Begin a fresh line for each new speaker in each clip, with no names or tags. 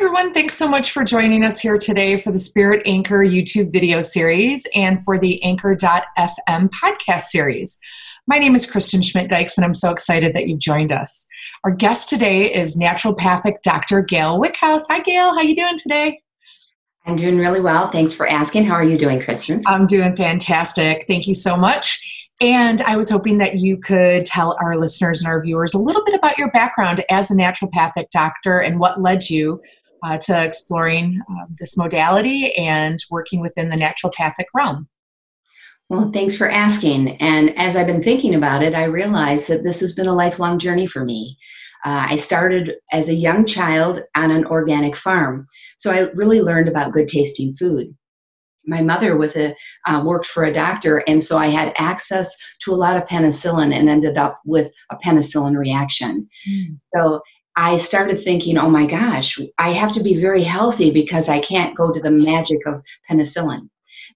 Hi, everyone. Thanks so much for joining us here today for the Spirit Anchor YouTube video series and for the Anchor.fm podcast series. My name is Kristen Schmidt Dykes, and I'm so excited that you've joined us. Our guest today is naturopathic Dr. Gail Wyckhouse. Hi, Gail. How are you doing today?
I'm doing really well. Thanks for asking. How are you doing, Kristen?
I'm doing fantastic. Thank you so much. And I was hoping that you could tell our listeners and our viewers a little bit about your background as a naturopathic doctor and what led you uh, to exploring uh, this modality and working within the naturopathic realm.
Well, thanks for asking. And as I've been thinking about it, I realized that this has been a lifelong journey for me. Uh, I started as a young child on an organic farm, so I really learned about good tasting food my mother was a uh, worked for a doctor and so i had access to a lot of penicillin and ended up with a penicillin reaction mm. so i started thinking oh my gosh i have to be very healthy because i can't go to the magic of penicillin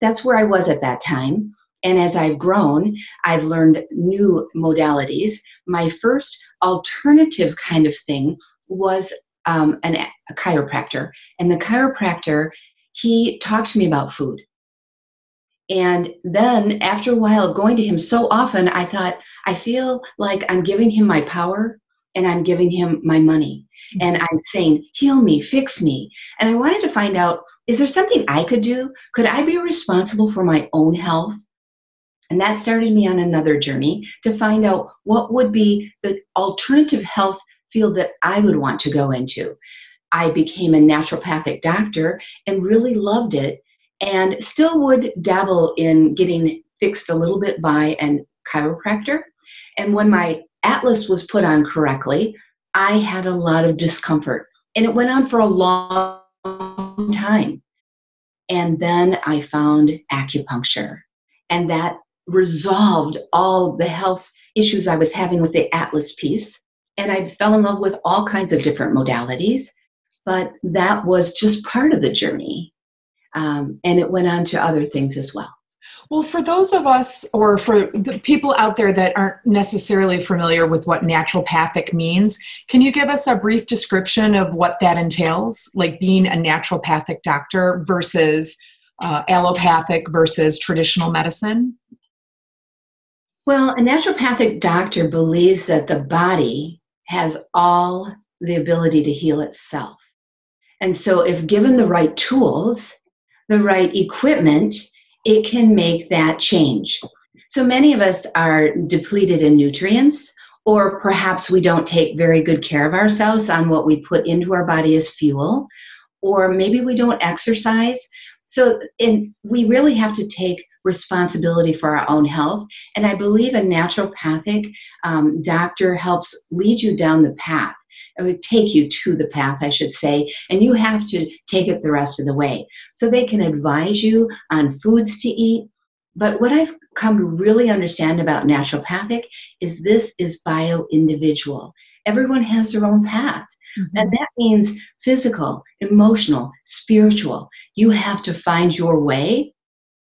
that's where i was at that time and as I've grown, I've learned new modalities. My first alternative kind of thing was um, an, a chiropractor. And the chiropractor he talked to me about food. And then after a while of going to him so often, I thought, I feel like I'm giving him my power and I'm giving him my money. Mm-hmm. And I'm saying, heal me, fix me. And I wanted to find out, is there something I could do? Could I be responsible for my own health? And that started me on another journey to find out what would be the alternative health field that I would want to go into. I became a naturopathic doctor and really loved it and still would dabble in getting fixed a little bit by an chiropractor. And when my atlas was put on correctly, I had a lot of discomfort. And it went on for a long time. And then I found acupuncture. And that resolved all the health issues I was having with the atlas piece. And I fell in love with all kinds of different modalities but that was just part of the journey. Um, and it went on to other things as well.
Well, for those of us, or for the people out there that aren't necessarily familiar with what naturopathic means, can you give us a brief description of what that entails, like being a naturopathic doctor versus uh, allopathic versus traditional medicine?
Well, a naturopathic doctor believes that the body has all the ability to heal itself. And so, if given the right tools, the right equipment, it can make that change. So, many of us are depleted in nutrients, or perhaps we don't take very good care of ourselves on what we put into our body as fuel, or maybe we don't exercise. So, in, we really have to take responsibility for our own health. And I believe a naturopathic um, doctor helps lead you down the path it would take you to the path, I should say, and you have to take it the rest of the way. So they can advise you on foods to eat. But what I've come to really understand about naturopathic is this is bio individual. Everyone has their own path. Mm-hmm. And that means physical, emotional, spiritual. You have to find your way.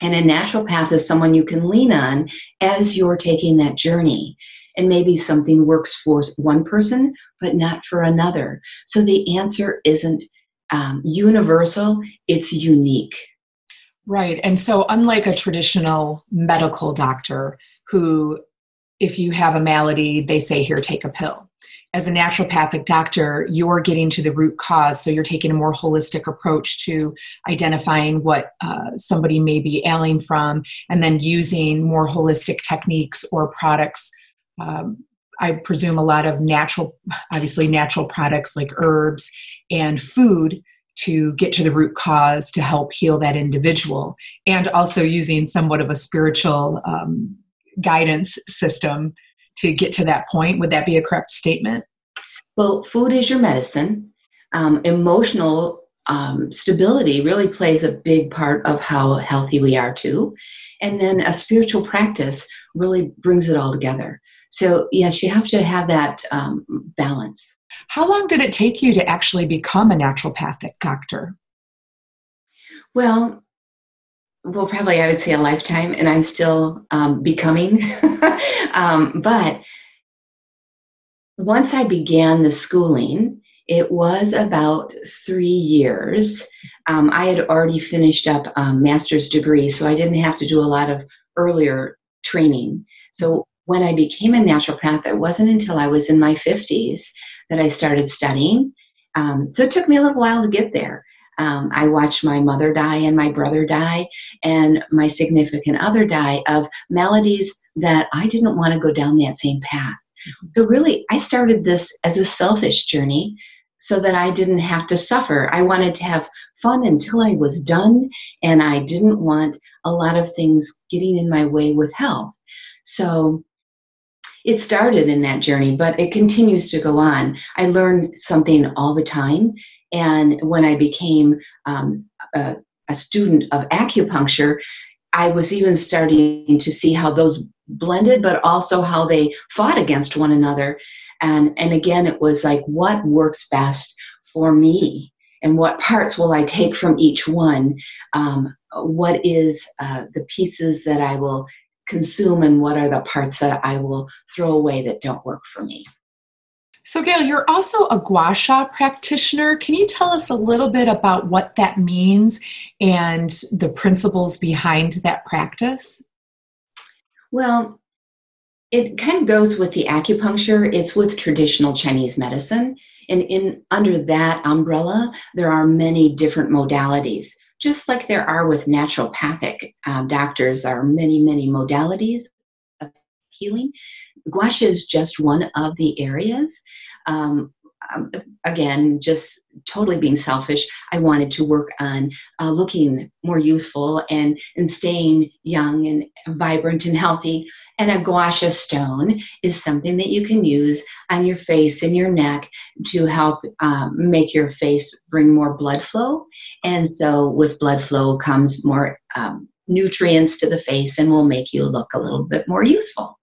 And a naturopath is someone you can lean on as you're taking that journey and maybe something works for one person but not for another. So the answer isn't um, universal it's unique.
Right. And so unlike a traditional medical doctor who if you have a malady they say here take a pill. As a naturopathic doctor, you're getting to the root cause. So you're taking a more holistic approach to identifying what uh, somebody may be ailing from and then using more holistic techniques or products um, I presume a lot of natural, obviously natural products like herbs and food to get to the root cause to help heal that individual, and also using somewhat of a spiritual um, guidance system to get to that point. Would that be a correct statement?
Well, food is your medicine. Um, emotional um, stability really plays a big part of how healthy we are, too. And then a spiritual practice really brings it all together. So, yes, you have to have that um, balance.
How long did it take you to actually become a naturopathic doctor?
Well, well, probably I would say a lifetime, and I'm still um, becoming. um, but once I began the schooling, It was about three years. Um, I had already finished up a master's degree, so I didn't have to do a lot of earlier training. So when I became a naturopath, it wasn't until I was in my 50s that I started studying. Um, so it took me a little while to get there. Um, I watched my mother die and my brother die and my significant other die of maladies that I didn't want to go down that same path. So, really, I started this as a selfish journey so that I didn't have to suffer. I wanted to have fun until I was done, and I didn't want a lot of things getting in my way with health. So, it started in that journey, but it continues to go on. I learn something all the time. And when I became um, a, a student of acupuncture, I was even starting to see how those blended, but also how they fought against one another. And, and again, it was like, what works best for me? And what parts will I take from each one? Um, what is uh, the pieces that I will consume, and what are the parts that I will throw away that don't work for me?
So, Gail, you're also a gua sha practitioner. Can you tell us a little bit about what that means and the principles behind that practice?
Well, it kind of goes with the acupuncture. It's with traditional Chinese medicine. And in under that umbrella, there are many different modalities. Just like there are with naturopathic um, doctors, are many, many modalities of healing. Gua sha is just one of the areas. Um, um, again, just totally being selfish, I wanted to work on uh, looking more youthful and, and staying young and vibrant and healthy. And a gua sha stone is something that you can use on your face and your neck to help um, make your face bring more blood flow. And so, with blood flow comes more um, nutrients to the face and will make you look a little bit more youthful.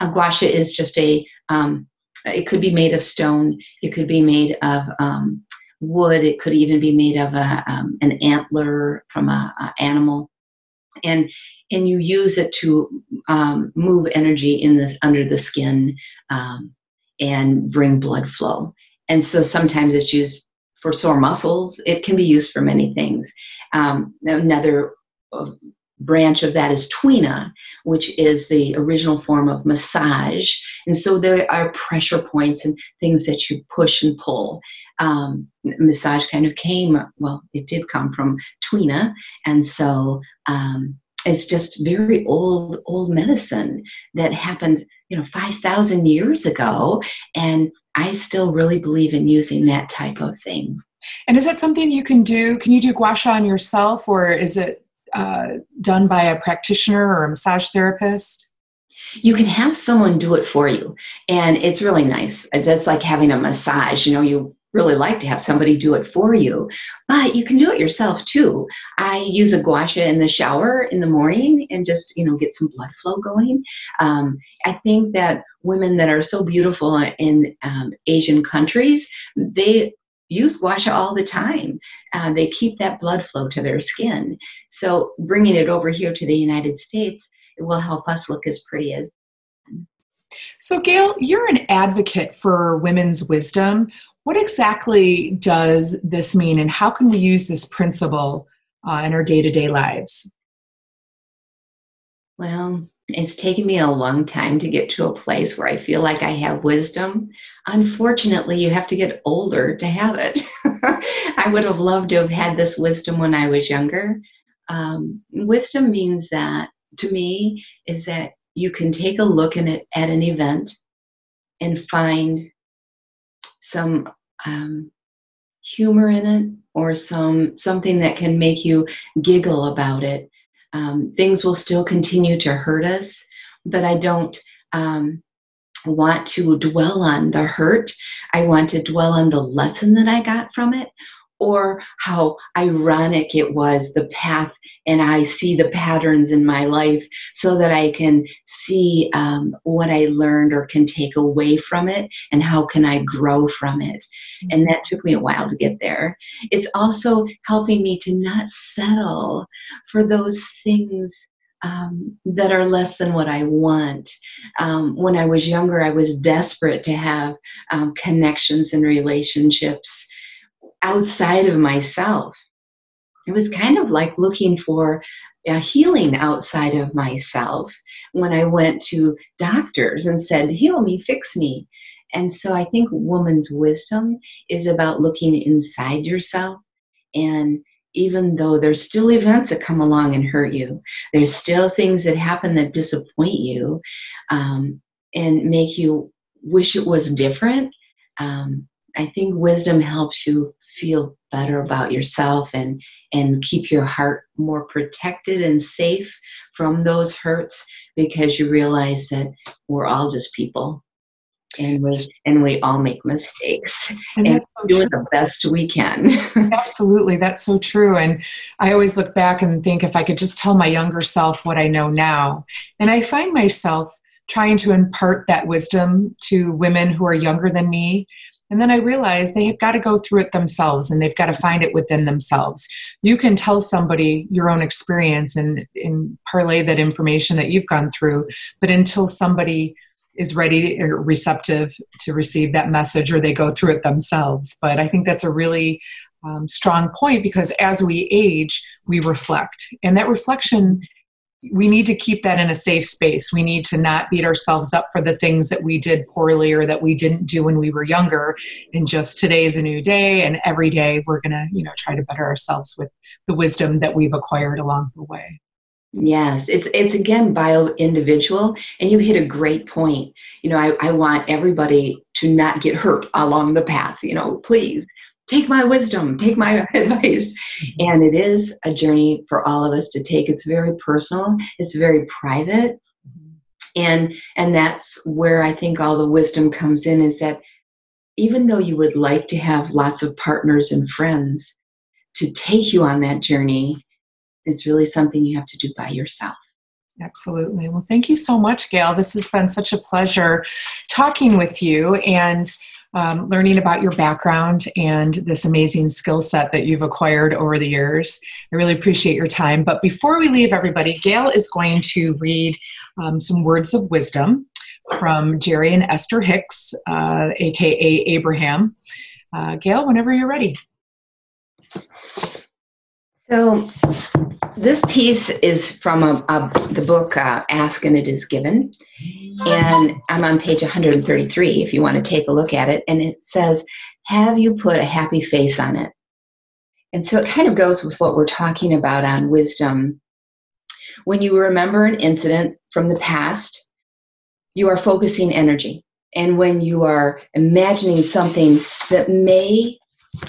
A gua sha is just a um, it could be made of stone. It could be made of um, wood. It could even be made of a, um, an antler from a, a, animal, and and you use it to um, move energy in this under the skin um, and bring blood flow. And so sometimes it's used for sore muscles. It can be used for many things. Um, another branch of that is tui na, which is the original form of massage. And so there are pressure points and things that you push and pull. Um, massage kind of came, well, it did come from tui na. And so um, it's just very old, old medicine that happened, you know, 5,000 years ago. And I still really believe in using that type of thing.
And is that something you can do? Can you do gua sha on yourself, or is it uh, done by a practitioner or a massage therapist?
You can have someone do it for you, and it's really nice. That's like having a massage. You know, you really like to have somebody do it for you, but you can do it yourself too. I use a gua sha in the shower in the morning and just you know get some blood flow going. Um, I think that women that are so beautiful in um, Asian countries, they use gua sha all the time. Uh, they keep that blood flow to their skin. So bringing it over here to the United States, it will help us look as pretty as.
So, Gail, you're an advocate for women's wisdom. What exactly does this mean, and how can we use this principle uh, in our day to day lives?
Well, it's taken me a long time to get to a place where I feel like I have wisdom. Unfortunately, you have to get older to have it. I would have loved to have had this wisdom when I was younger. Um, wisdom means that, to me, is that you can take a look at, it, at an event and find some um, humor in it or some something that can make you giggle about it um, things will still continue to hurt us, but I don't um, want to dwell on the hurt. I want to dwell on the lesson that I got from it or how ironic it was the path and i see the patterns in my life so that i can see um, what i learned or can take away from it and how can i grow from it. And that took me a while to get there. It's also helping me to not settle for those things um, that are less than what I want. Um, when I was younger, I was desperate to have um, connections and relationships outside of myself. It was kind of like looking for a healing outside of myself when I went to doctors and said, Heal me, fix me. And so I think woman's wisdom is about looking inside yourself and even though there's still events that come along and hurt you, there's still things that happen that disappoint you um, and make you wish it was different. Um, I think wisdom helps you feel better about yourself and and keep your heart more protected and safe from those hurts because you realize that we're all just people and we and we all make mistakes and, and so doing true. the best we can.
Absolutely. That's so true. And i always look back and think if i could just tell my younger self what i know now. And i find myself trying to impart that wisdom to women who are younger than me and then I realize they've got to go through it themselves and they've got to find it within themselves. You can tell somebody your own experience and, and parlay that information that you've gone through, but until somebody is ready or receptive to receive that message or they go through it themselves. But I think that's a really um, strong point because as we age, we reflect. And that reflection, we need to keep that in a safe space. We need to not beat ourselves up for the things that we did poorly or that we didn't do when we were younger. And just today's a new day, and every day we're to, you know, try to better ourselves with the wisdom that we've acquired along the way.
Yes, it's it's again bio individual, and you hit a great point. You know, I, I want everybody to not get hurt along the path. You know, please take my wisdom, take my advice. Mm-hmm. And it is a journey for all of us to take. It's very personal, it's very private. Mm-hmm. And and that's where I think all the wisdom comes in is that even though you would like to have lots of partners and friends to take you on that journey, it's really something you have to do by yourself.
Absolutely. Well, thank you so much, Gail. This has been such a pleasure talking with you and um, learning about your background and this amazing skill set that you've acquired over the years. I really appreciate your time. But before we leave, everybody, Gail is going to read um, some words of wisdom from Jerry and Esther Hicks, uh, aka Abraham. Uh, Gail, whenever you're ready.
So, this piece is from a, a, the book uh, Ask and It Is Given. And I'm on page 133 if you want to take a look at it. And it says, Have you put a happy face on it? And so it kind of goes with what we're talking about on wisdom. When you remember an incident from the past, you are focusing energy. And when you are imagining something that may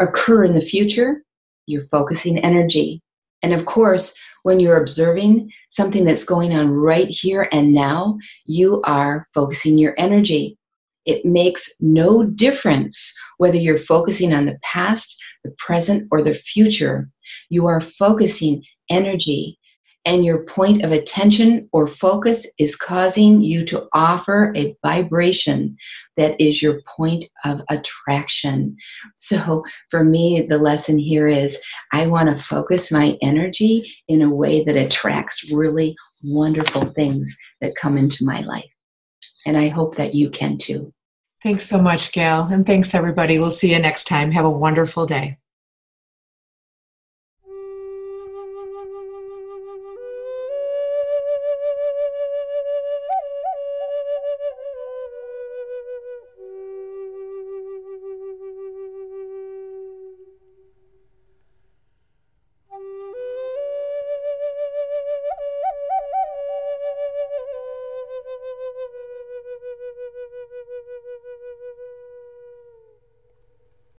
occur in the future, you're focusing energy. And of course, when you're observing something that's going on right here and now, you are focusing your energy. It makes no difference whether you're focusing on the past, the present, or the future. You are focusing energy and your point of attention or focus is causing you to offer a vibration that is your point of attraction. So, for me, the lesson here is I want to focus my energy in a way that attracts really wonderful things that come into my life. And I hope that you can too.
Thanks so much, Gail. And thanks, everybody. We'll see you next time. Have a wonderful day.